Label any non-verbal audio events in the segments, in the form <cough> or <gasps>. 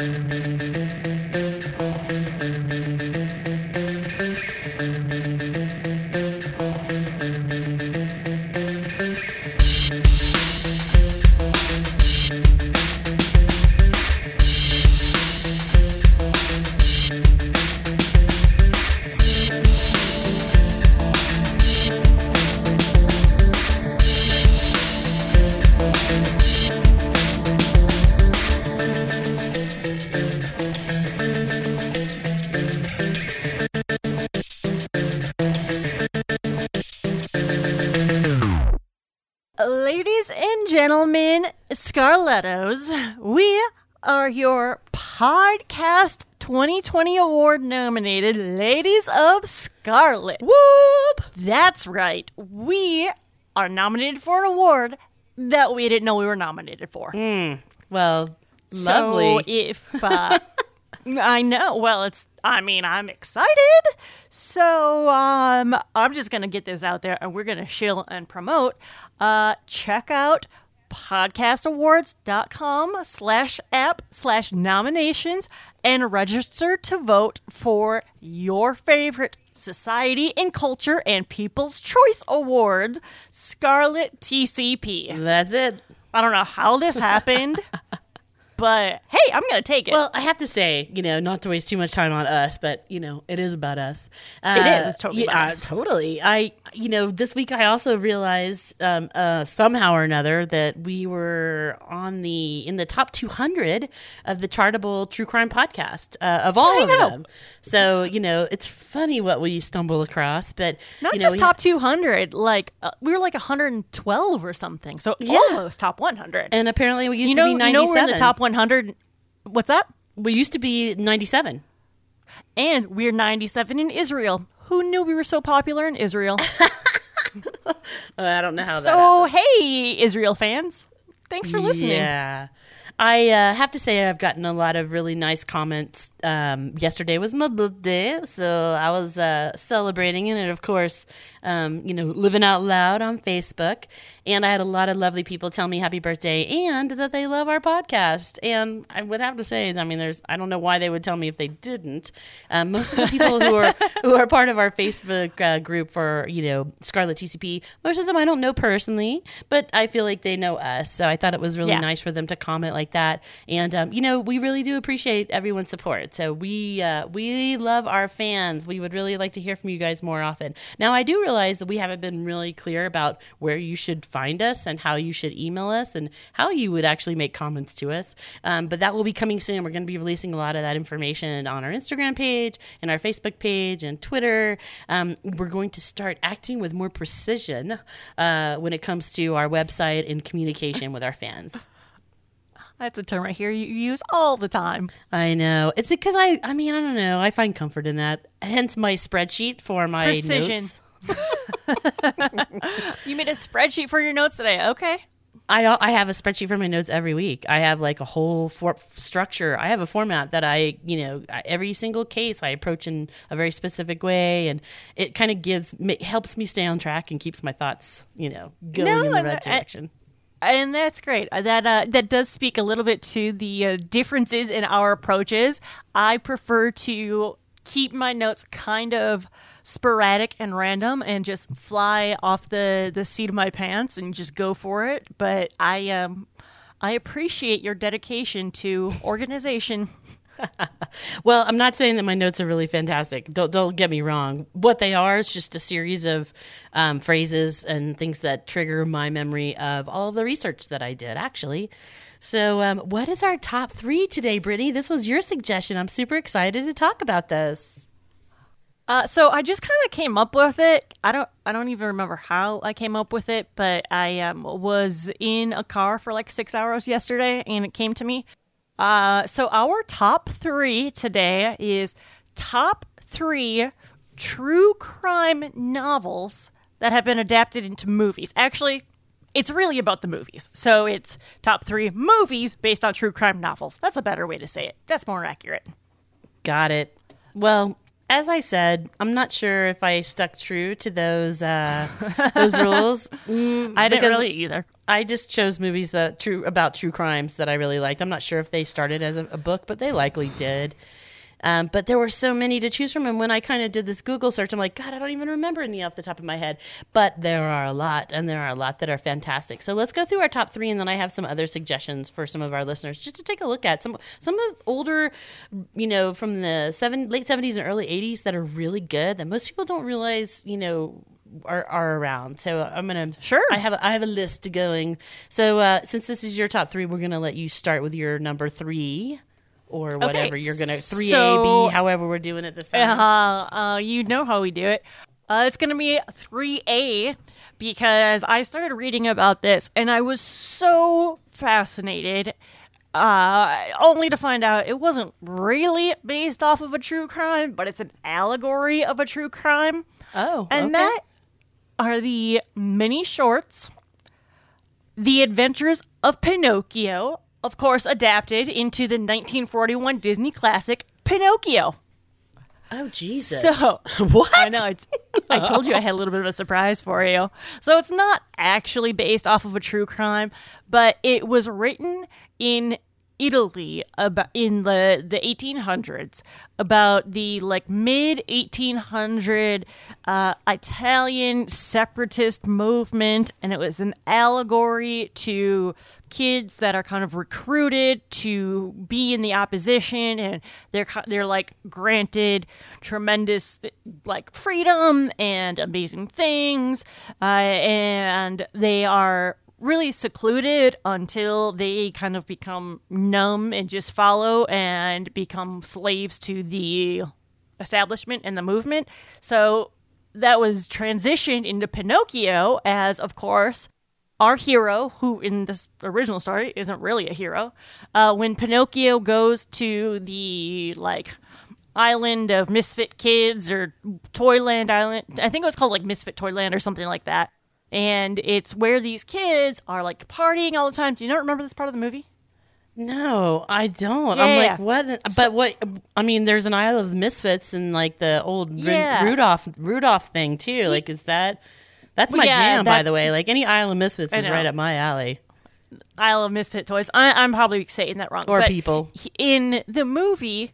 Ladies Scarlettos, we are your podcast 2020 award nominated Ladies of Scarlet. Whoop! That's right. We are nominated for an award that we didn't know we were nominated for. Well, So lovely. if <laughs> uh, I know, well, it's. I mean, I'm excited. So um, I'm just gonna get this out there, and we're gonna shill and promote. Uh, check out podcastawards.com slash app slash nominations and register to vote for your favorite society and culture and people's choice award scarlet tcp That's it. I don't know how this happened, <laughs> but hey, I'm gonna take it. Well, I have to say, you know, not to waste too much time on us, but you know, it is about us. Uh, It is. It's totally yeah, about us. Totally. I, you know, this week I also realized um, uh, somehow or another that we were on the in the top 200 of the Chartable True Crime podcast uh, of all of them. So you know, it's funny what we stumble across, but Not you know, just top 200, like uh, we were like 112 or something, so Yeah. almost top 100. and apparently we used you know, to be you 97. know, we're in the top 100. What's that? we used to be 97. And we're 97 in Israel. Who knew we were so popular in Israel? <laughs> Uh, I don't know how that. so hey, Israel fans, thanks for listening. Yeah. I uh, have to say, I've gotten a lot of really nice comments. Um, yesterday was my birthday, so I was uh, celebrating it, and of course, um, you know, living out loud on Facebook. And I had a lot of lovely people tell me happy birthday and that they love our podcast. And I would have to say, I mean, there's, I don't know why they would tell me if they didn't. Um, most of the people who are <laughs> who are part of our Facebook uh, group for you know Scarlet TCP, most of them I don't know personally, but I feel like they know us. So I thought it was really Yeah. nice for them to comment like that. And um, you know, we really do appreciate everyone's support. So we uh, we love our fans. We would really like to hear from you guys more often. Now I do realize that we haven't been really clear about where you should find us and how you should email us and how you would actually make comments to us. Um, but that will be coming soon. We're going to be releasing a lot of that information on our Instagram page and our Facebook page and Twitter. Um, we're going to start acting with more precision uh, when it comes to our website and communication with our fans. That's a term I hear you use all the time. I know. It's because I, I mean, I don't know. I find comfort in that. Hence my spreadsheet for my Precision. notes. <laughs> You made a spreadsheet for your notes today. Okay. I I have a spreadsheet for my notes every week. I have like a whole for- structure. I have a format that I, you know, every single case I approach in a very specific way, and it kind of gives helps me stay on track and keeps my thoughts, you know, going No, in the right I- direction. and that's great. Uh, That uh, that does speak a little bit to the uh, differences in our approaches. I prefer to keep my notes kind of sporadic and random, and just fly off the the seat of my pants and just go for it. But I um I appreciate your dedication to <laughs> organization. <laughs> Well, I'm not saying that my notes are really fantastic. Don't don't get me wrong. What they are is just a series of um, phrases and things that trigger my memory of all of the research that I did. Actually, so um, what is our top three today, Brittany? This was your suggestion. I'm super excited to talk about this. Uh, so I just kind of came up with it. I don't I don't even remember how I came up with it, but I um, was in a car for like six hours yesterday, and it came to me. Uh, so our top three today is top three true crime novels that have been adapted into movies. Actually, it's really about the movies. So it's top three movies based on true crime novels. That's a better way to say it. That's more accurate. Got it. Well, as I said, I'm not sure if I stuck true to those uh, those rules. Mm, <laughs> I didn't really either. I just chose movies that true about true crimes that I really liked. I'm not sure if they started as a, a book, but they likely did. Um, but there were so many to choose from, and when I kind of did this Google search, I'm like, God, I don't even remember any off the top of my head. But there are a lot, and there are a lot that are fantastic. So let's go through our top three, and then I have some other suggestions for some of our listeners just to take a look at some some of older, you know, from the seven late 70s and early 80s that are really good that most people don't realize, you know, are, are around. So I'm gonna Sure. I have a, I have a list going. So uh, since this is your top three, we're gonna let you start with your number three or whatever you're gonna three A so- B. However, we're doing it this time. Uh, uh, you know how we do it. Uh, it's to be 3A because I started reading about this and I was so fascinated. Uh, only to find out it wasn't really based off of a true crime, but it's an allegory of a true crime. Oh, And okay. that are the mini shorts, The Adventures of Pinocchio, of course, adapted into the 1941 Disney classic Pinocchio. oh Jesus. So, <laughs> what? I know. I, I told you I had a little bit of a surprise for you. So it's not actually based off of a true crime, but it was written in Italy about in the the 1800s about the like mid 1800 uh, Italian separatist movement, and it was an allegory to kids that are kind of recruited to be in the opposition and they're they're like granted tremendous like freedom and amazing things uh, and they are really secluded until they kind of become numb and just follow and become slaves to the establishment and the movement so that was transitioned into Pinocchio as of course our hero, who in this original story isn't really a hero, uh, when Pinocchio goes to the like island of misfit kids or Toyland Island, I think it was called like Misfit Toyland or something like that. And it's where these kids are like partying all the time. Do you not remember this part of the movie? No, I don't. Yeah, I'm like, what? But what? I mean, there's an Isle of Misfits and like the old Ru- Yeah. Rudolph Rudolph thing too. Like, is that? That's my yeah, jam, by the way. Like any Isle of Misfits is right up my alley. Isle of Misfit Toys. I, I'm probably saying that wrong. Or but people. he- in the movie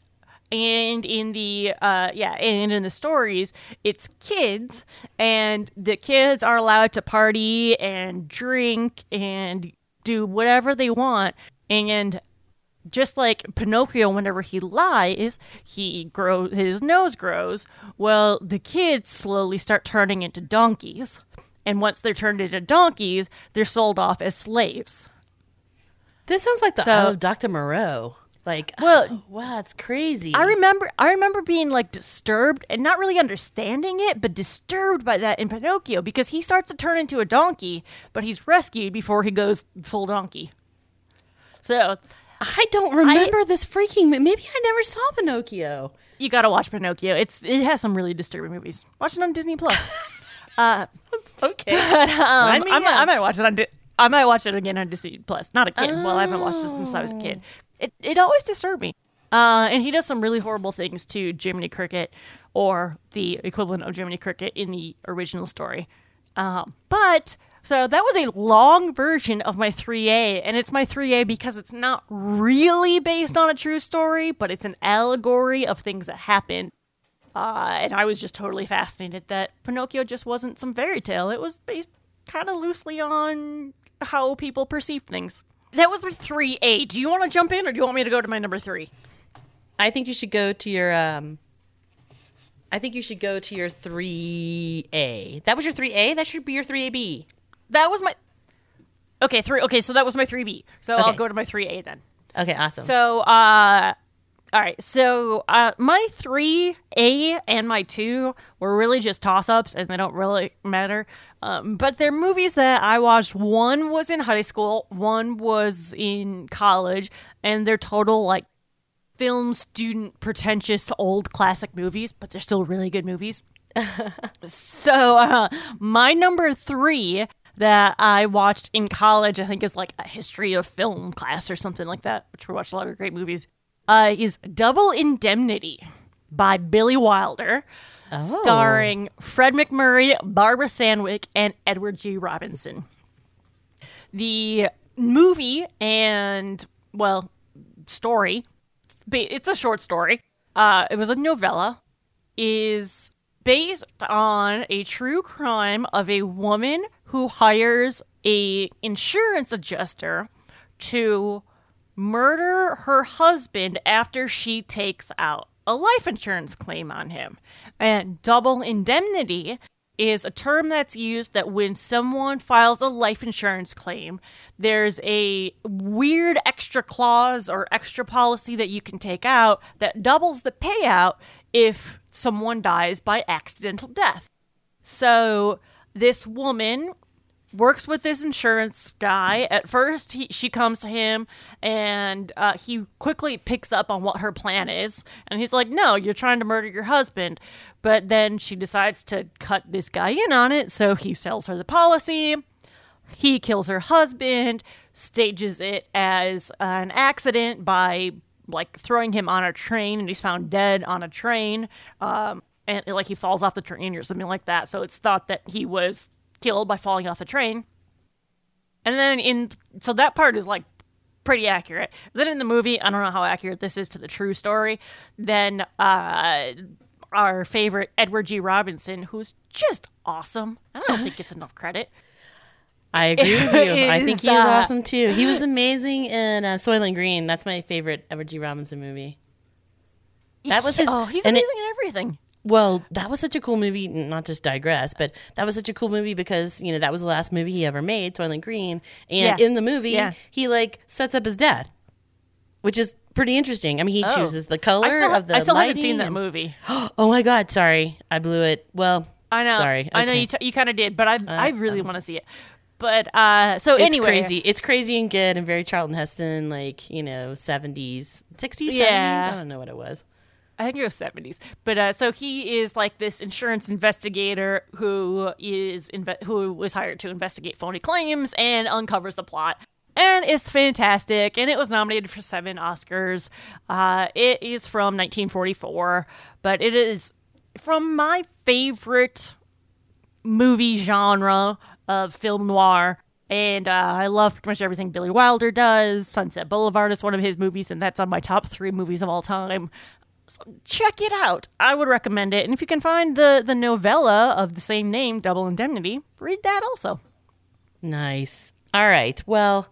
and in the uh yeah and in the stories it's kids and the kids are allowed to party and drink and do whatever they want and just like Pinocchio, whenever he lies, he grows his nose grows. Well, the kids slowly start turning into donkeys, and once they're turned into donkeys, they're sold off as slaves. This sounds like the So- Isle of Dr. Moreau. Like, Well, oh, wow, it's crazy. I remember, I remember being like disturbed and not really understanding it, but disturbed by that in Pinocchio because he starts to turn into a donkey, but he's rescued before he goes full donkey. So I don't remember this freaking. Maybe I never saw Pinocchio. you gotta watch Pinocchio. It's it has some really disturbing movies. Watch it on Disney Plus. <laughs> <laughs> Okay. But, um, I, might, I might watch it on. Di- I might watch it again on Disney Plus. Not a again. Well, I haven't watched this since I was a kid. It it always disturbed me. Uh, and he does some really horrible things to Jiminy Cricket, or the equivalent of Jiminy Cricket in the original story. Um, but so that was a long version of my 3A, and it's my 3A because it's not really based on a true story, but it's an allegory of things that happen. Uh, and I was just totally fascinated that Pinocchio just wasn't some fairy tale. It was based kind of loosely on how people perceive things. That was my 3A. Do you want to jump in or do you want me to go to my number three? I think you should go to your. um I think you should go to your three A. That was your three A. That should be your three A B. That was my. Okay, three. Okay, so that was my 3B. So I'll go to my 3A then. Okay, awesome. So, uh, all right. So, uh, my three A and my two were really just toss ups, and they don't really matter. Um, but they're movies that I watched. One was in high school, one was in college, and they're total like film student pretentious old classic movies, but they're still really good movies. <laughs> so, uh, my number three that I watched in college, I think is like a history of film class or something like that, which we watched a lot of great movies, uh, is Double Indemnity. by Billy Wilder, Oh. starring Fred MacMurray, Barbara Stanwyck, and Edward G. Robinson. The movie and, well, story, it's a short story. Uh, it was a novella, is based on a true crime of a woman who hires a insurance adjuster to murder her husband after she takes out a life insurance claim on him. And double indemnity is a term that's used that when someone files a life insurance claim, there's a weird extra clause or extra policy that you can take out that doubles the payout if someone dies by accidental death. So this woman works with this insurance guy. At first, he, she comes to him and uh, he quickly picks up on what her plan is. And he's like, No, you're trying to murder your husband. But then she decides to cut this guy in on it. So he sells her the policy. He kills her husband, stages it as an accident by like throwing him on a train, and he's found dead on a train. Um, and like he falls off the train or something like that. So it's thought that he was killed by falling off a train. And then in so that part is like pretty accurate. Then in the movie, I don't know how accurate this is to the true story. Then uh our favorite Edward G. Robinson, who's just awesome. I don't think gets enough credit. I agree with you. <laughs> I think he was uh, awesome too. He was amazing in uh, Soylent Green. That's my favorite Edward G. Robinson movie. That was his. Oh, he's and it- amazing in everything. Well, that was such a cool movie. Not just digress, but that was such a cool movie because you know that was the last movie he ever made, Soylent Green. And Yeah. in the movie, Yeah. he like sets up his dad, which is pretty interesting. I mean, he Oh. chooses the color still, of the. I still haven't seen that and- movie. <gasps> Oh my god! Sorry, I blew it. Well, I know. Sorry, I know you. T- you kind of did, but I I really want to see it. But uh, so It's anyway, crazy. It's crazy and good and very Charlton Heston, like you know, seventies, sixties, seventies. I don't know what it was. I think it was seventies. But uh, so he is like this insurance investigator who is inve- who was hired to investigate phony claims and uncovers the plot. And it's fantastic, and it was nominated for seven Oscars. Uh, it is from 1944, but it is from my favorite movie genre of film noir. And uh, I love pretty much everything Billy Wilder does. Sunset Boulevard is one of his movies, and that's on my top three movies of all time. So check it out. I would recommend it. And if you can find the, the novella of the same name, Double Indemnity, read that also. Nice. All right. Well,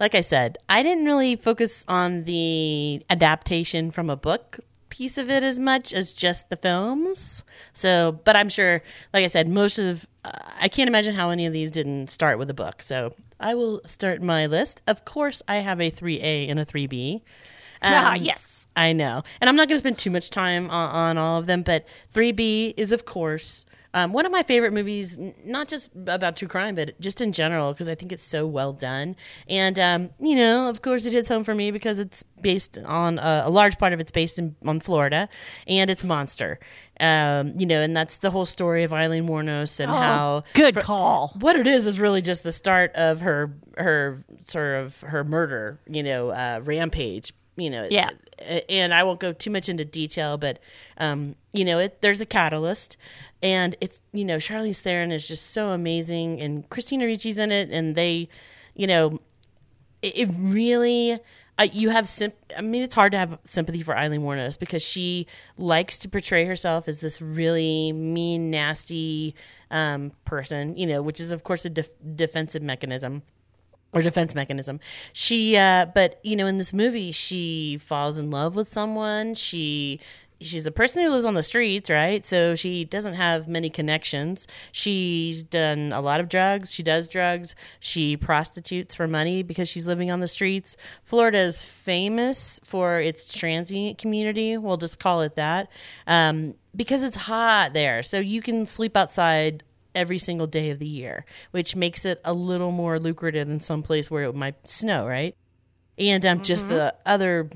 like I said, I didn't really focus on the adaptation from a book piece of it as much as just the films. So, but I'm sure, like I said, most of uh, I can't imagine how any of these didn't start with a book. So, I will start my list. Of course, I have a 3A and a 3B. <laughs> ah, Um, yes. I know. And I'm not going to spend too much time on, on all of them, but 3B is, of course, um, one of my favorite movies, not just about true crime, but just in general, because I think it's so well done. And, um, you know, of course, it hits home for me because it's based on uh, a large part of it's based in, on Florida, and it's Monster. Um, you know, and that's the whole story of Eileen Wuornos and how Oh, good call. what it is is really just the start of her her sort of her murder you know uh rampage you know Yeah. And i won't go too much into detail but um you know it there's a catalyst and it's you know charlize theron is just so amazing and christina ricci's in it and they you know it, it really uh, you have sim- I mean it's hard to have sympathy for Eileen Wuornos because she likes to portray herself as this really mean nasty um, person you know which is of course a def- defensive mechanism or defense mechanism. She, uh, but you know, in this movie, she falls in love with someone. She, she's a person who lives on the streets, right? So she doesn't have many connections. She's done a lot of drugs. She does drugs. She prostitutes for money because she's living on the streets. Florida is famous for its transient community. We'll just call it that, um, because it's hot there. So you can sleep outside every single day of the year, which makes it a little more lucrative than some place where it might snow, right? And um, just the other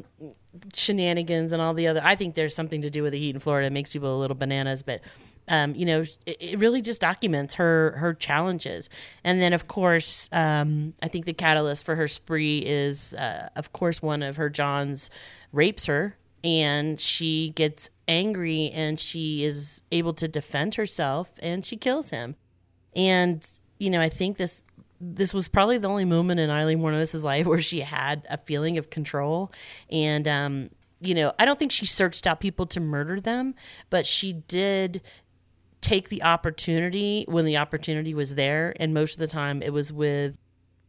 shenanigans and all the other. I think there's something to do with the heat in Florida. It makes people a little bananas, but um, you know, it, it really just documents her her challenges. And then, of course, um, I think the catalyst for her spree is, uh, of course, one of her Johns rapes her and she gets angry and she is able to defend herself and she kills him. And you know, I think this this was probably the only moment in Eileen Wuornos's life where she had a feeling of control. And um, you know, I don't think she searched out people to murder them, but she did take the opportunity when the opportunity was there. And most of the time, it was with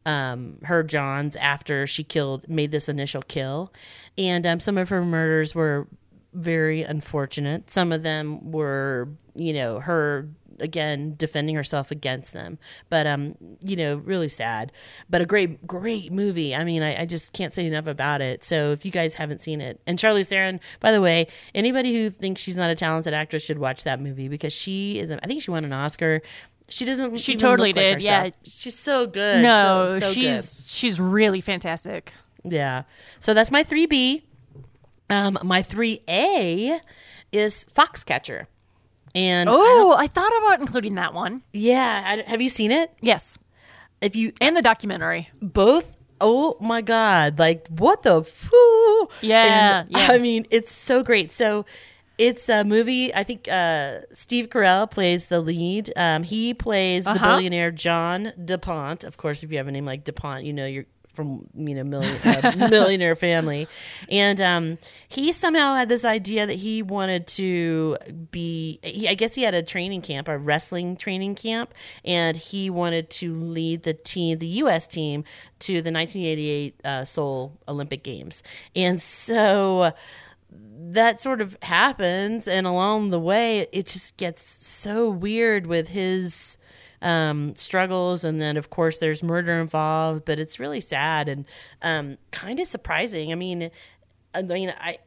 um, her Johns after she killed, made this initial kill. And um, some of her murders were very unfortunate. Some of them were, you know, her again defending herself against them. But um you know really sad. But a great great movie. I mean I, I, just can't say enough about it. So if you guys haven't seen it and charlize theron by the way anybody who thinks she's not a talented actress should watch that movie because she is i think she won an oscar she doesn't. She totally did. Like yeah, she's so good. No, so, so she's good. she's really fantastic. Yeah. So that's my three B. Um, my three A is Foxcatcher. And oh, I, I, thought about including that one. Yeah, I, have you seen it? Yes. If you and the documentary, both. Oh my god! Like what the foo? Yeah, and, yeah. I mean, it's so great. So it's a movie. I think uh, Steve Carell plays the lead. Um, he plays uh-huh. the billionaire John DuPont. Of course, if you have a name like DuPont, you know you're from you know million, uh, <laughs> millionaire family, and um, he somehow had this idea that he wanted to be. He, I guess he had a training camp, a wrestling training camp, and he wanted to lead the team, the U.S. team, to the 1988 uh, Seoul Olympic Games, and so that sort of happens and along the way it just gets so weird with his um, struggles and then of course there's murder involved but it's really sad and um, kind of surprising i mean i mean i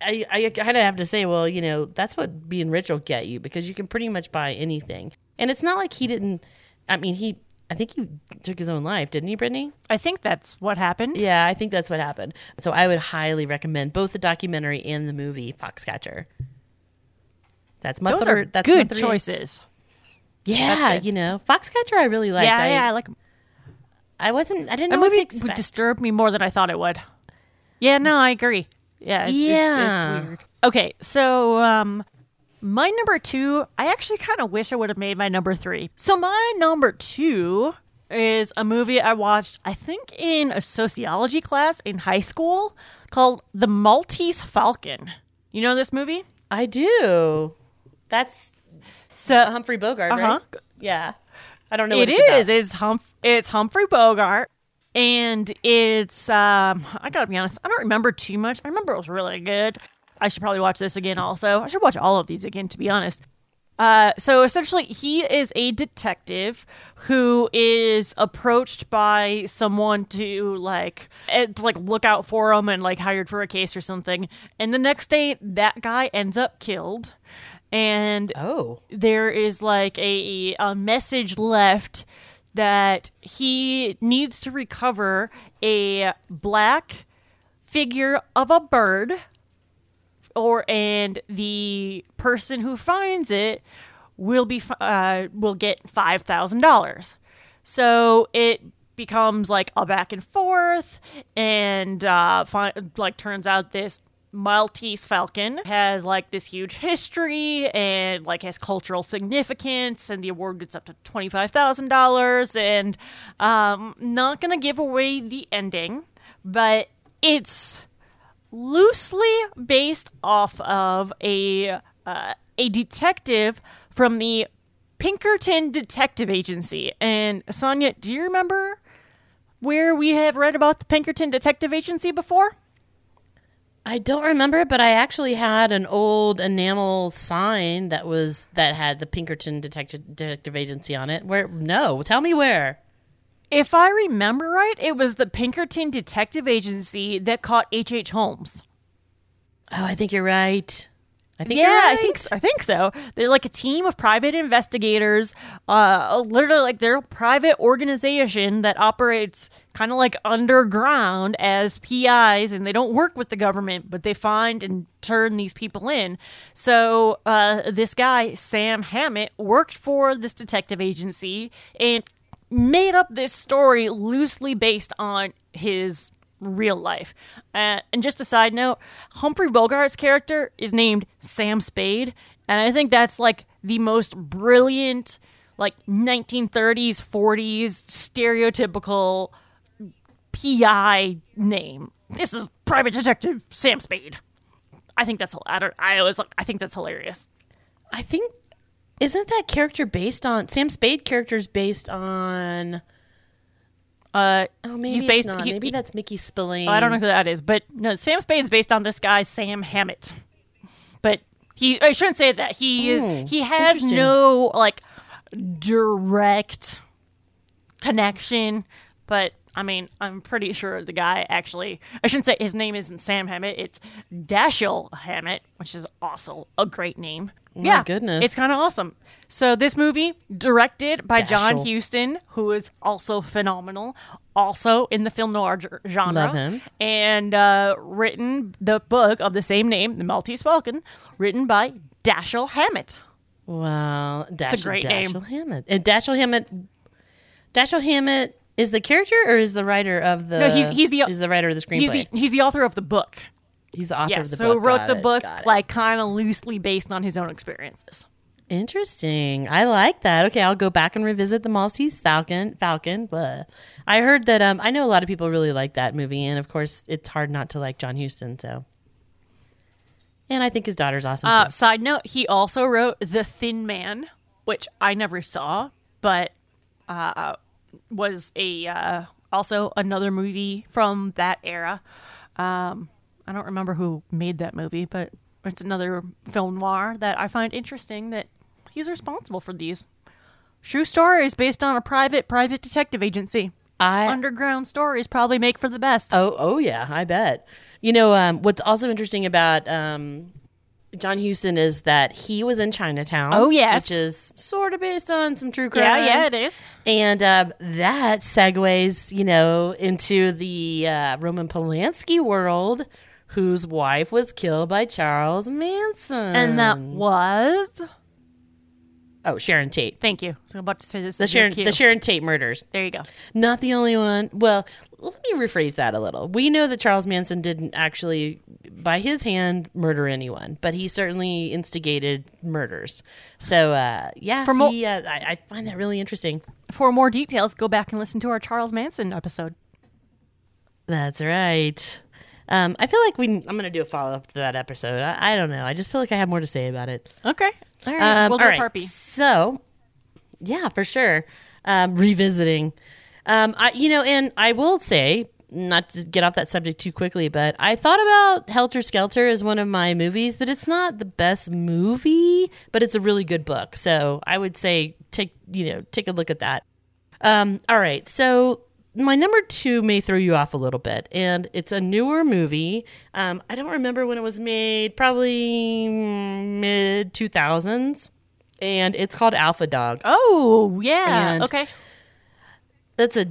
I, I kind of have to say, well, you know, that's what being rich will get you because you can pretty much buy anything. And it's not like he didn't, I mean, he I think he took his own life, didn't he, Brittany? I think that's what happened. Yeah, I think that's what happened. So I would highly recommend both the documentary and the movie Foxcatcher. That's my Those third. Are that's good choices. Yeah, you know, Foxcatcher I really liked. Yeah, I, yeah, I like. I wasn't. I didn't know what movie would disturb me more than I thought it would. Yeah, no, I agree. Yeah, yeah, it's, it's weird. Okay, so um, my number two, I actually kind of wish I would have made my number three. So my number two is a movie I watched, I think, in a sociology class in high school called The Maltese Falcon. You know this movie? I do. That's so Humphrey Bogart, uh-huh. right? Yeah. I don't know. It it's is. About. It's Hump. It's Humphrey Bogart, and it's. Um, I gotta be honest. I don't remember too much. I remember it was really good. I should probably watch this again also. I should watch all of these again, to be honest. Uh, so essentially, he is a detective who is approached by someone to like eh, to like look out for him and like hired for a case or something. And the next day, that guy ends up killed. And oh, there is like a, a message left that he needs to recover a black figure of a bird or and the person who finds it will be uh, will get five thousand dollars. So it becomes like a back and forth, and uh, fi- like turns out this Maltese falcon has like this huge history and like has cultural significance, and the award gets up to twenty five thousand dollars. And um, not gonna give away the ending, but it's loosely based off of a uh, a detective from the Pinkerton Detective Agency. And Sonia, do you remember where we have read about the Pinkerton Detective Agency before? I don't remember, but I actually had an old enamel sign that was that had the Pinkerton Detective Detective Agency on it. Where? No, tell me where. If I remember right, it was the Pinkerton Detective Agency that caught H.H. H. Holmes. Oh, I think you're right. I think yeah, right. I think so. I think so. They're like a team of private investigators. Uh, literally, like they're a private organization that operates kind of like underground as PIs, and they don't work with the government, but they find and turn these people in. So uh, this guy Sam Hammett worked for this detective agency and made up this story loosely based on his real life. Uh, and just a side note, Humphrey Bogart's character is named Sam Spade, and I think that's like the most brilliant, like 1930s, 40s stereotypical PI name. This is Private Detective Sam Spade. I think that's I don't I always like I think that's hilarious. I think isn't that character based on Sam Spade characters based on Uh, Oh, maybe he's it's based. not. he- maybe that's Mickey Spillane. I don't know who that is, but no, Sam Spade's based on this guy Sam Hammett. But he, I shouldn't say that. He is. Hmm, He has no like direct connection, but I mean, I'm pretty sure the guy actually. I shouldn't say his name isn't Sam Hammett. It's Dashiell Hammett, which is also a great name. yeah, goodness. it's kind of awesome. So this movie, directed by John Huston, who is also phenomenal, also in the film noir ge- genre, Love him. and uh, written the book of the same name, The Maltese Falcon, written by Dashiell Hammett. Wow, Dashiell, a great name. Dashiell Hammett. And Dashiell Hammett. Dashiell Hammett is the character or is the writer of the? No, he's- he's the- is the writer of the He's screenplay. the, he's the author of the book. He's the author Yes, of the book. so book. wrote Got the it, book got it. like kind of loosely based on his own experiences. Interesting. I like that. Okay, I'll go back and revisit the Maltese Falcon. Falcon. Blah. I heard that. Um, I know a lot of people really like that movie, and of course, it's hard not to like John Huston. So, and I think his daughter's awesome Uh, too. side note: He also wrote The Thin Man, which I never saw, but uh, was a uh, also another movie from that era. Um, I don't remember who made that movie, but it's another film noir that I find interesting. That he's responsible for these. True stories based on a private private detective agency. I Underground stories probably make for the best. Oh, oh yeah, I bet. You know, um, what's also interesting about um, John Huston is that he was in Chinatown. Oh, yes. which is sort of based on some true crime. yeah, yeah, it is. And uh, that segues, you know, into the uh, Roman Polanski world, whose wife was killed by Charles Manson. And that was. Oh, Sharon Tate. Thank you. I was about to say this. The Sharon, the Sharon Tate murders. There you go. Not the only one. Well, let me rephrase that a little. We know that Charles Manson didn't actually, by his hand, murder anyone, but he certainly instigated murders. So, uh, yeah, For he, uh, I, I find that really interesting. For more details, go back and listen to our Charles Manson episode. That's right. Um, I feel like we. I'm going to do a follow up to that episode. I, I don't know. I just feel like I have more to say about it. Okay. All right. Um, we'll go all right. Harpy. So, yeah, for sure. Um, revisiting. Um, I, you know, and I will say, not to get off that subject too quickly, but I thought about Helter Skelter as one of my movies, but it's not the best movie, but it's a really good book. So I would say take, you know, take a look at that. Um, all right. So my number two may throw you off a little bit, and it's a newer movie. Um, I don't remember when it was made, probably mid 2000s, and it's called Alpha Dog. Oh, yeah. And- okay. That's a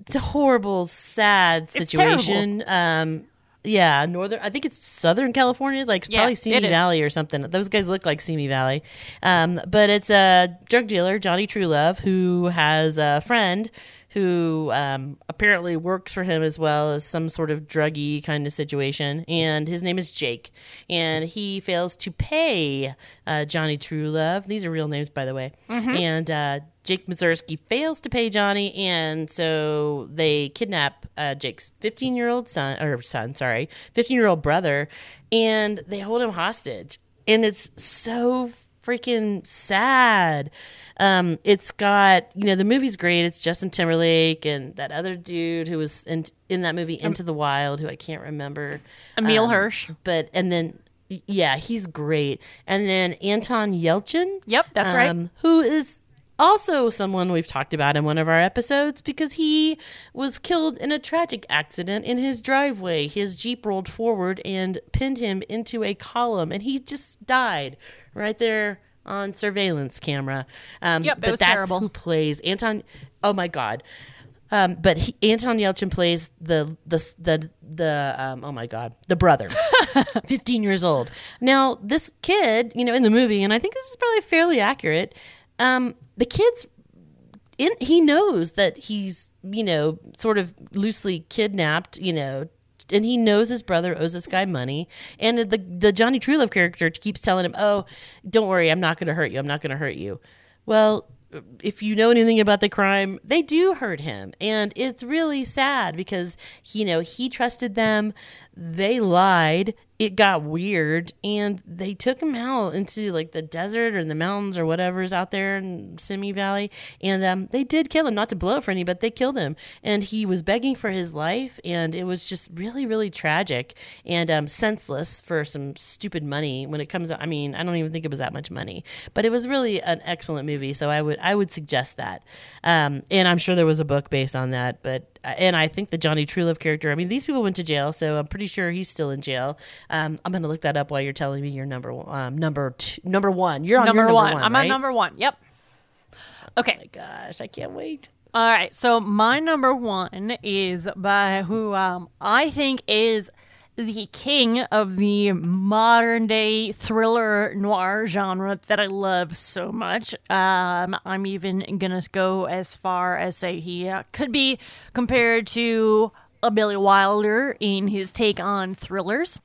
it's a horrible, sad situation. Um, yeah, northern. I think it's Southern California, like Yeah, probably Simi. Valley or something. Those guys look like Simi Valley. Um, but it's a drug dealer, Johnny Truelove, who has a friend who um, apparently works for him as well as some sort of druggy kind of situation. And his name is Jake. And he fails to pay uh, Johnny Truelove. These are real names, by the way. And uh, Jake Mazursky fails to pay Johnny. And so they kidnap uh, Jake's 15 year old son, or son, sorry, 15 year old brother. And they hold him hostage. And it's so freaking sad. Um, it's got you know the movie's great. It's Justin Timberlake and that other dude who was in in that movie Into the Wild, who I can't remember. Emil Um, Hirsch. But and then yeah, he's great. And then Anton Yelchin. Yep, that's right. um, Who is also someone we've talked about in one of our episodes because he was killed in a tragic accident in his driveway. His Jeep rolled forward and pinned him into a column, and he just died right there on surveillance camera. Um, Yep, but that's terrible. who plays Anton. Oh my God. Um, but he, Anton Yelchin plays the the the the um, oh my god the brother, <laughs> fifteen years old. Now this kid, you know, in the movie, and I think this is probably fairly accurate. Um, the kid's in, he knows that he's you know sort of loosely kidnapped you know and he knows his brother owes this guy money and the the johnny truelove character keeps telling him oh don't worry i'm not going to hurt you i'm not going to hurt you well if you know anything about the crime, they do hurt him. And it's really sad because, you know, he trusted them. They lied it got weird and they took him out into like the desert or the mountains or whatever's out there in Simi Valley. And um, they did kill him, not to blow it for any, but they killed him. And he was begging for his life. And it was just really, really tragic and um, senseless for some stupid money when it comes out. I mean, I don't even think it was that much money, but it was really an excellent movie. So I would, I would suggest that. Um, and I'm sure there was a book based on that, but and I think the Johnny Truelove character. I mean, these people went to jail, so I'm pretty sure he's still in jail. Um, I'm going to look that up while you're telling me your number um, number two, number one. You're on number, number one. one. I'm right? on number one. Yep. Okay. Oh my gosh, I can't wait. All right, so my number one is by who um, I think is the king of the modern day thriller noir genre that I love so much. Um, I'm even gonna go as far as say he uh, could be compared to a Billy Wilder in his take on thrillers,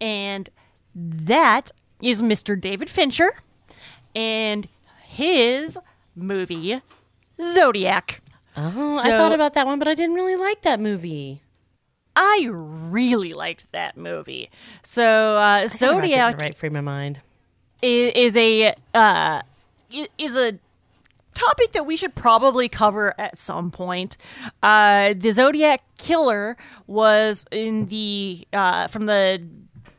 and that is Mr. David Fincher and his movie Zodiac. Oh, so, I thought about that one, but I didn't really like that movie. I really liked that movie. So uh, Zodiac, right frame of mind, is, is a uh, is a topic that we should probably cover at some point. Uh, the Zodiac killer was in the uh, from the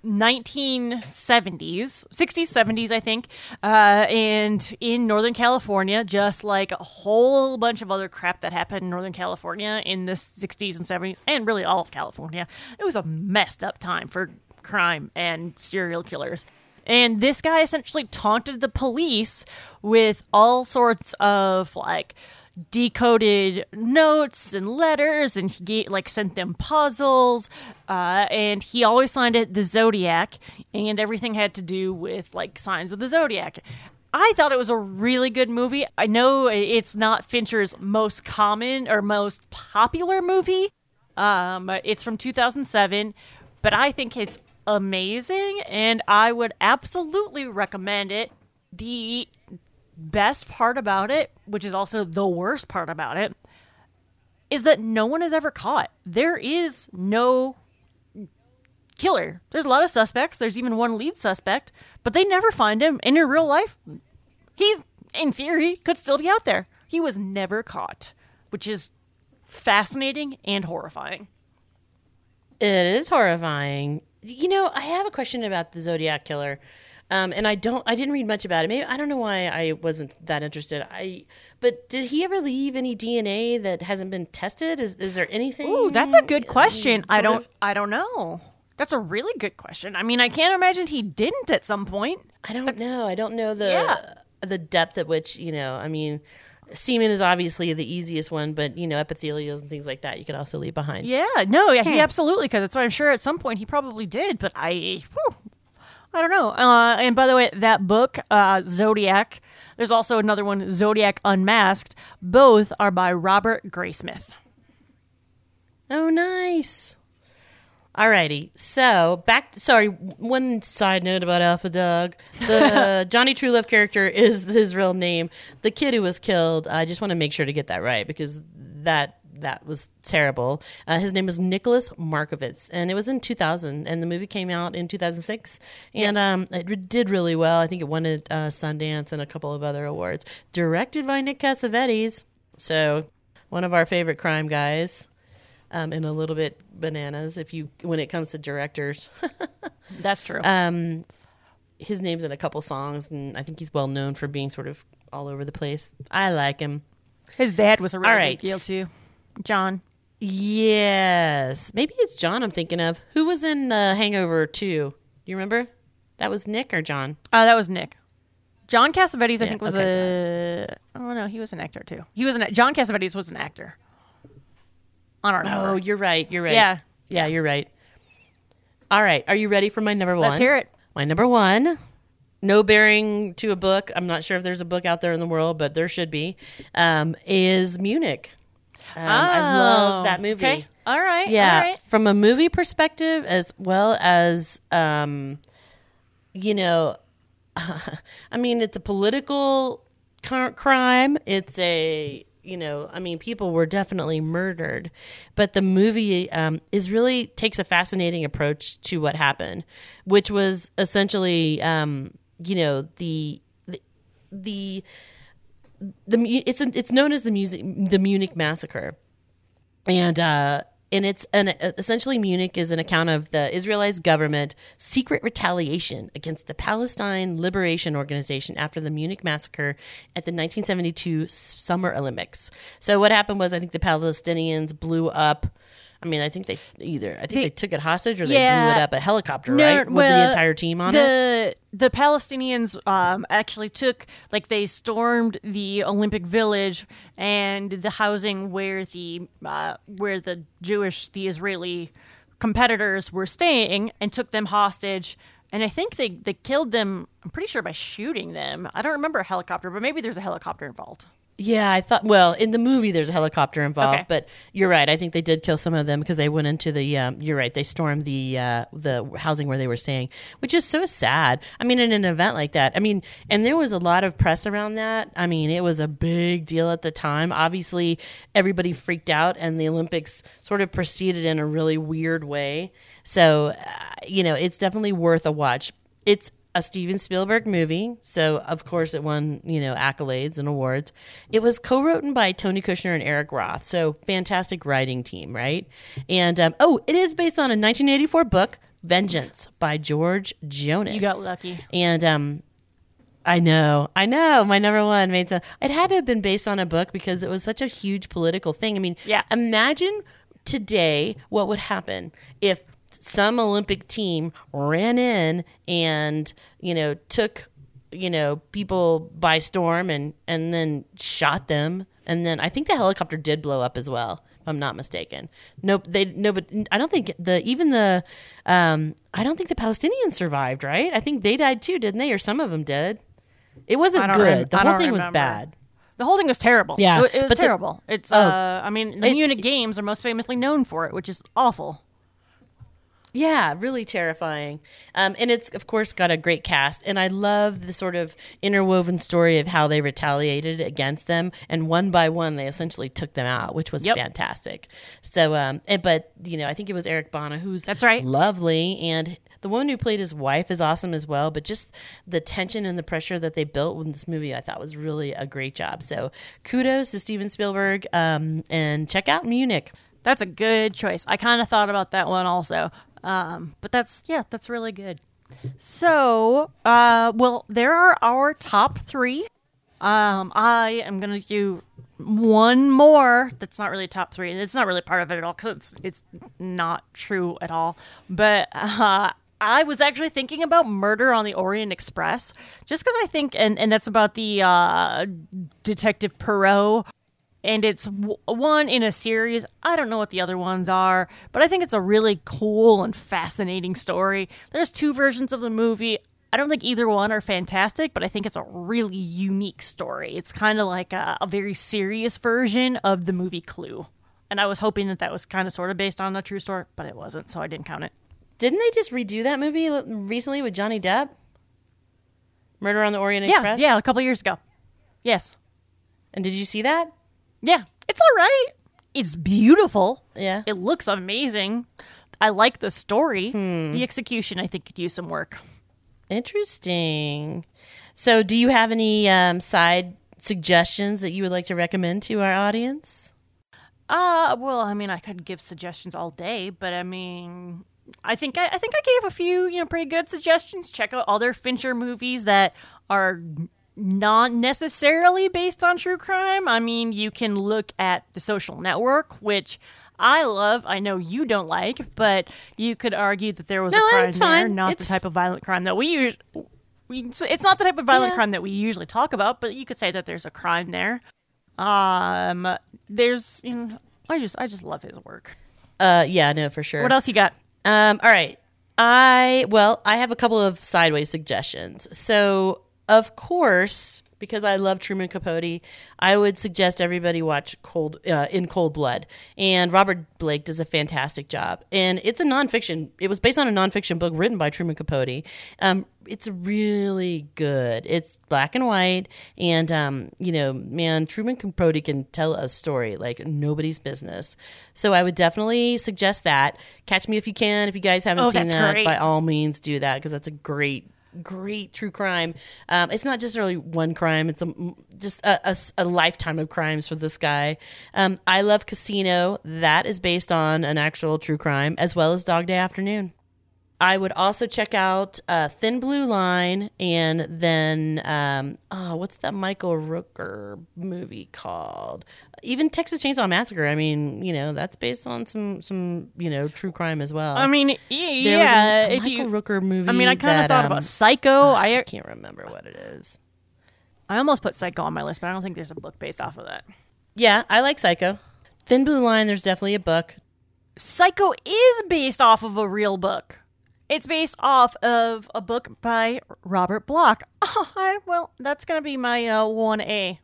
1970s, 60s, 70s, I think, uh, and in Northern California, just like a whole bunch of other crap that happened in Northern California in the 60s and 70s, and really all of California. It was a messed up time for crime and serial killers. And this guy essentially taunted the police with all sorts of like decoded notes and letters and he gave, like sent them puzzles uh, and he always signed it the zodiac and everything had to do with like signs of the zodiac. I thought it was a really good movie. I know it's not fincher's most common or most popular movie um, it's from 2007 but i think it's amazing and i would absolutely recommend it. The best part about it, which is also the worst part about it, is that no one is ever caught. There is no killer. There's a lot of suspects. There's even one lead suspect, but they never find him. And in real life, he's, in theory, could still be out there. He was never caught, which is fascinating and horrifying. It is horrifying. You know, I have a question about the Zodiac killer. Um, and I don't, I didn't read much about it. Maybe I don't know why I wasn't that interested. I, but did he ever leave any DNA that hasn't been tested? Is is there anything? Ooh, that's a good question. I don't, of, I don't know. That's a really good question. I mean, I can't imagine he didn't at some point. I don't that's, know. I don't know the yeah. the depth at which you know. I mean, semen is obviously the easiest one, but you know, epithelials and things like that you could also leave behind. Yeah, no, yeah, he hmm. absolutely could. That's why I'm sure at some point he probably did. But I, whew, I don't know. Uh, and by the way, that book, uh, Zodiac, there's also another one, Zodiac Unmasked. Both are by Robert Graysmith. Oh, nice. Alrighty, so back. To, sorry, one side note about Alpha Dog. The <laughs> Johnny Truelove character is his real name. The kid who was killed. I just want to make sure to get that right because that that was terrible. Uh, his name was Nicholas Markowitz, and it was in 2000, and the movie came out in 2006, and yes. um, it did really well. I think it won at uh, Sundance and a couple of other awards. Directed by Nick Cassavetes, so one of our favorite crime guys, um, and a little bit bananas if you when it comes to directors. <laughs> That's true. Um, his name's in a couple songs, and I think he's well known for being sort of all over the place. I like him. His dad was a really big deal too. John. Yes. Maybe it's John I'm thinking of. Who was in uh, Hangover 2? Do you remember? That was Nick or John? Uh, that was Nick. John Cassavetes, I think, was okay, a. Oh no, he was an actor too. He was an John Cassavetes was an actor. On our number. Oh, you're right. You're right. Yeah. Yeah, you're right. All right. Are you ready for my number one? Let's hear it. My number one no bearing to a book. I'm not sure if there's a book out there in the world, but there should be. Um, is Munich. Um, I love that movie. Oh, Okay. All right. Yeah, All right. from a movie perspective, as well as um, you know, <laughs> I mean, it's a political cr- crime. It's a you know, I mean, people were definitely murdered, but the movie um, is really takes a fascinating approach to what happened, which was essentially, um, you know, the the. the the it's it's known as the music the Munich massacre, and uh, and it's an essentially Munich is an account of the Israelite government secret retaliation against the Palestine Liberation Organization after the Munich massacre at the 1972 Summer Olympics. So what happened was I think the Palestinians blew up. I mean, I think they either I think they, took it hostage or they blew it up a helicopter, No, right? With well, the entire team on it. the, The Palestinians um, actually took, like, they stormed the Olympic Village and the housing where the uh, where the Jewish, the Israeli competitors were staying, and took them hostage. And I think they they killed them. I'm pretty sure by shooting them. I don't remember a helicopter, but maybe there's a helicopter involved. Yeah, I thought. Well, in the movie, there's a helicopter involved, Okay. but you're right. I think they did kill some of them because they went into the. Um, you're right. They stormed the uh, the housing where they were staying, which is so sad. I mean, in an event like that, I mean, and there was a lot of press around that. I mean, it was a big deal at the time. Obviously, everybody freaked out, and the Olympics sort of proceeded in a really weird way. So, uh, you know, it's definitely worth a watch. It's a Steven Spielberg movie, so of course it won, you know, accolades and awards. It was co-written by Tony Kushner and Eric Roth, so fantastic writing team, right? And um, oh, it is based on a 1984 book, Vengeance by George Jonas. You got lucky. And um, I know, I know. My number one made sense. It had to have been based on a book because it was such a huge political thing. I mean, Yeah. Imagine today what would happen if some Olympic team ran in and you know took you know people by storm and and then shot them and then I think the helicopter did blow up as well. If I'm not mistaken. Nope. They no, but I don't think the even the um I don't think the Palestinians survived. Right? I think they died too, didn't they? Or some of them did. It wasn't good. rem- the whole thing was bad. The whole thing was terrible. Yeah, it, it was but the- terrible. it's Oh. uh, I mean, the It- Munich Games are most famously known for it, which is awful. Yeah, really terrifying. Um, and it's, of course, got a great cast. And I love the sort of interwoven story of how they retaliated against them. And one by one, they essentially took them out, which was Yep. fantastic. So, um, and, but, you know, I think it was Eric Bana who's That's right. lovely. And the woman who played his wife is awesome as well. But just the tension and the pressure that they built with this movie, I thought was really a great job. So kudos to Steven Spielberg. Um, and check out Munich. That's a good choice. I kind of thought about that one also. Um, but that's yeah, that's really good. So, uh, well, there are our top three. Um, I am gonna do one more. That's not really top three. It's not really part of it at all because it's it's not true at all. But uh, I was actually thinking about Murder on the Orient Express, just because I think, and and that's about the uh, Detective Poirot and it's w- one in a series. I don't know what the other ones are, but I think it's a really cool and fascinating story. There's two versions of the movie. I don't think either one are fantastic, but I think it's a really unique story. It's kind of like a, a very serious version of the movie Clue. And I was hoping that that was kind of sort of based on a true story, but it wasn't, so I didn't count it. Didn't they just redo that movie recently with Johnny Depp? Murder on the Orient Yeah, Express? yeah, a couple years ago. Yes. And did you see that? Yeah, it's all right. It's beautiful. Yeah. It looks amazing. I like the story. Hmm. The execution, I think, could use some work. Interesting. So, do you have any um, side suggestions that you would like to recommend to our audience? Uh, well, I mean, I could give suggestions all day, but I mean, I think I, I think I gave a few, you know, pretty good suggestions. Check out other Fincher movies that are not necessarily based on true crime. I mean, you can look at The Social Network, which I love. I know you don't like, but you could argue that there was No, a crime there, fine. not It's the type of violent crime that we use. We, it's not the type of violent Yeah. crime that we usually talk about, but you could say that there's a crime there. Um, there's, you know, I just, I just love his work. Uh, yeah, no, for sure. What else you got? Um, all right. I well, I have a couple of sideways suggestions. So, of course, because I love Truman Capote, I would suggest everybody watch Cold uh, in Cold Blood. And Robert Blake does a fantastic job. And it's a nonfiction. It was based on a nonfiction book written by Truman Capote. Um, it's really good. It's black and white, and um, you know, man, Truman Capote can tell a story like nobody's business. So I would definitely suggest that. Catch Me If You Can. If you guys haven't Oh, seen that, great. by all means do that because that's a great great true crime. Um, it's not just really one crime it's a, just a, a- a lifetime of crimes for this guy. Um, i love casino that is based on an actual true crime as well as dog day afternoon I would also check out uh, Thin Blue Line and then um, oh, what's that Michael Rooker movie called? Even Texas Chainsaw Massacre. I mean, you know, that's based on some some you know true crime as well. I mean, y- there was yeah. a, a if Michael you, Rooker movie. I mean, I kind of thought um, about Psycho. I I can't remember what it is. I almost put Psycho on my list, but I don't think there's a book based off of that. Yeah, I like Psycho. Thin Blue Line. There's definitely a book. Psycho is based off of a real book. It's based off of a book by Robert Bloch. <laughs> Oh, I, well, that's gonna be my uh, one A.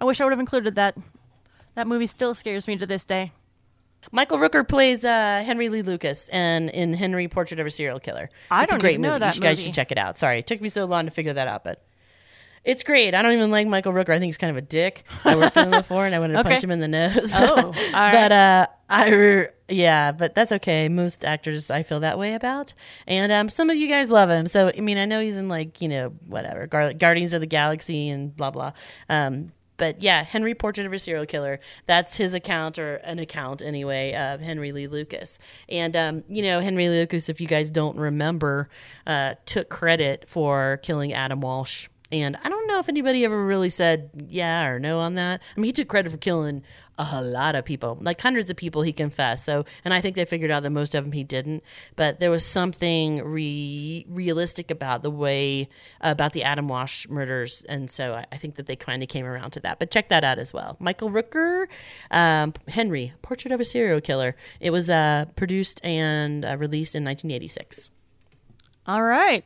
I wish I would have included that. That movie still scares me to this day. Michael Rooker plays uh, Henry Lee Lucas and in Henry Portrait of a Serial Killer. I it's don't a great know movie. that you guys movie. should check it out. Sorry, it took me so long to figure that out, but it's great. I don't even like Michael Rooker. I think he's kind of a dick. I worked with him <laughs> before, and I wanted to Okay. punch him in the nose. Oh, all <laughs> right. but uh, I re- yeah, but that's okay. Most actors I feel that way about, and um, some of you guys love him. So I mean, I know he's in like you know whatever Gar- Guardians of the Galaxy and blah blah. Um, but yeah, Henry Portrait of a Serial Killer. That's his account or an account anyway of Henry Lee Lucas. And um, you know, Henry Lee Lucas, if you guys don't remember, uh, took credit for killing Adam Walsh. And I don't know if anybody ever really said yeah or no on that. I mean, he took credit for killing a lot of people, like hundreds of people. He confessed. So, and I think they figured out that most of them he didn't. But there was something re- realistic about the way about the Adam Walsh murders, and so I, I think that they kind of came around to that. But check that out as well. Michael Rooker, um, Henry, Portrait of a Serial Killer. It was uh, produced and uh, released in 1986. All right,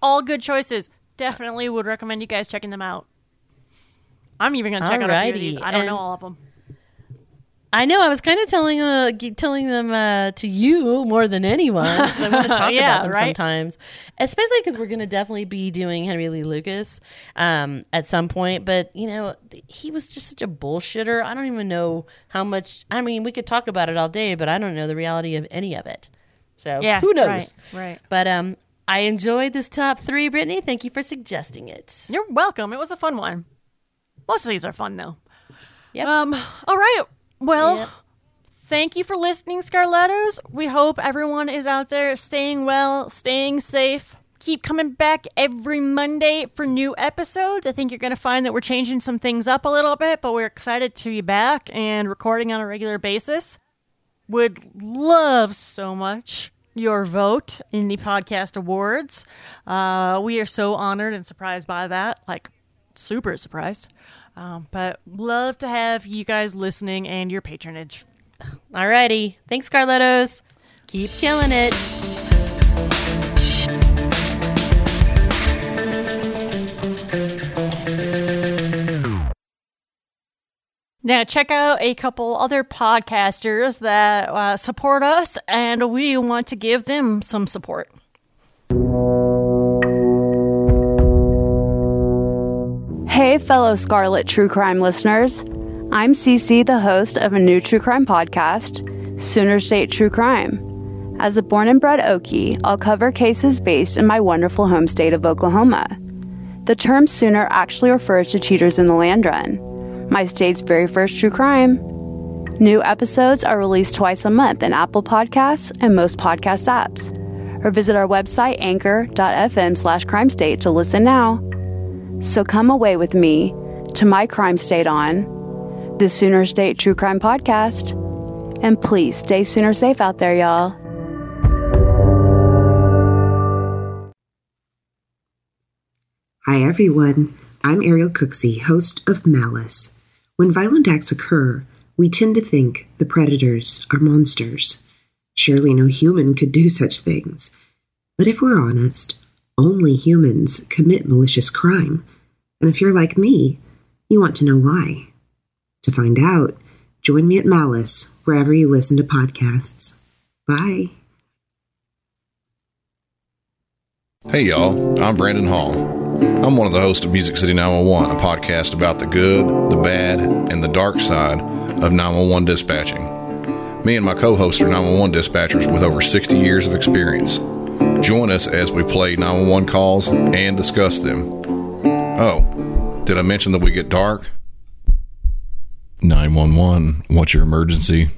all good choices. Definitely would recommend you guys checking them out. I'm even gonna check out a few of these. I don't and- know all of them. I know. I was kind of telling uh, telling them uh, to you more than anyone. I want to <laughs> talk Yeah, about them right? sometimes, especially because we're going to definitely be doing Henry Lee Lucas um, at some point. But you know, th- he was just such a bullshitter. I don't even know how much. I mean, we could talk about it all day, but I don't know the reality of any of it. So Yeah, who knows? Right, right. But um, I enjoyed this top three, Brittany. Thank you for suggesting it. You're welcome. It was a fun one. Most of these are fun though. Yep. Um. All right. Well, Yep. thank you for listening, Scarlettos. We hope everyone is out there staying well, staying safe. Keep coming back every Monday for new episodes. I think you're going to find that we're changing some things up a little bit, but we're excited to be back and recording on a regular basis. Would love so much your vote in the podcast awards. Uh, we are so honored and surprised by that. Like, super surprised. Um, but love to have you guys listening and your patronage. Alrighty. Thanks, Carlettos. Keep killing it. Now, check out a couple other podcasters that uh, support us, and we want to give them some support. Hey, fellow Scarlet True Crime listeners. I'm Cece, the host of a new true crime podcast, Sooner State True Crime. As a born and bred Okie, I'll cover cases based in my wonderful home state of Oklahoma. The term Sooner actually refers to cheaters in the land run, my state's very first true crime. New episodes are released twice a month in Apple Podcasts and most podcast apps. Or visit our website anchor.fm slash crime state to listen now. So come away with me to my crime state on the Sooner State True Crime Podcast. And please stay sooner safe out there, y'all. Hi, everyone. I'm Ariel Cooksey, host of Malice. When violent acts occur, we tend to think the predators are monsters. Surely no human could do such things. But if we're honest, only humans commit malicious crime. And if you're like me, you want to know why. To find out, join me at Malice wherever you listen to podcasts. Bye. Hey y'all, I'm Brandon Hall. I'm one of the hosts of Music City 911, a podcast about the good, the bad, and the dark side of 911 dispatching. Me and my co hosts are 911 dispatchers with over 60 years of experience. Join us as we play 911 calls and discuss them. Oh, did I mention that we get dark? 911, what's your emergency?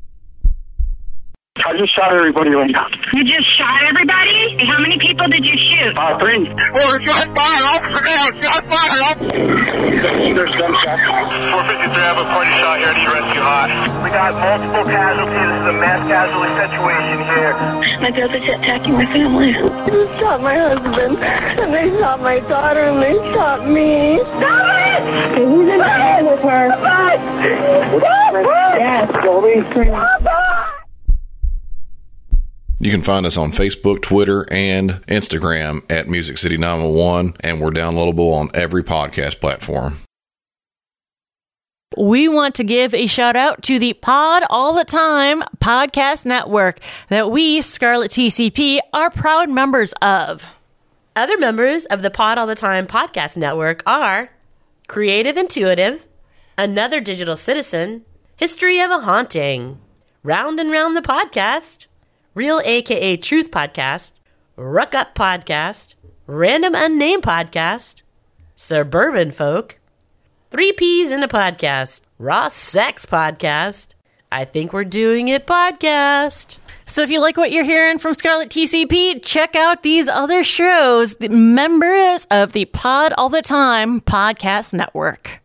I just shot everybody right now. You just shot everybody? How many people did you shoot? Uh, three. Oh, shot fire! Officer down! Shot fire! There's gunshots. 453, I have a party shot here. I need rescue hot. We got multiple casualties. This is a mass casualty situation here. My brother's attacking my family. They shot my husband, and they shot my daughter, and they shot me. Stop it! He's in bed with her. Stop it! Yes, Goldie. You can find us on Facebook, Twitter, and Instagram at Music City 911, and we're downloadable on every podcast platform. We want to give a shout out to the Pod All the Time podcast network that we, Scarlet TCP, are proud members of. Other members of the Pod All the Time podcast network are Creative Intuitive, Another Digital Citizen, History of a Haunting, Round and Round the Podcast, Real AKA Truth Podcast, Ruck Up Podcast, Random Unnamed Podcast, Suburban Folk, Three Peas in a Podcast, Raw Sex Podcast, I Think We're Doing It Podcast. So if you like what you're hearing from Scarlet TCP, check out these other shows, the members of the Pod All the Time podcast network.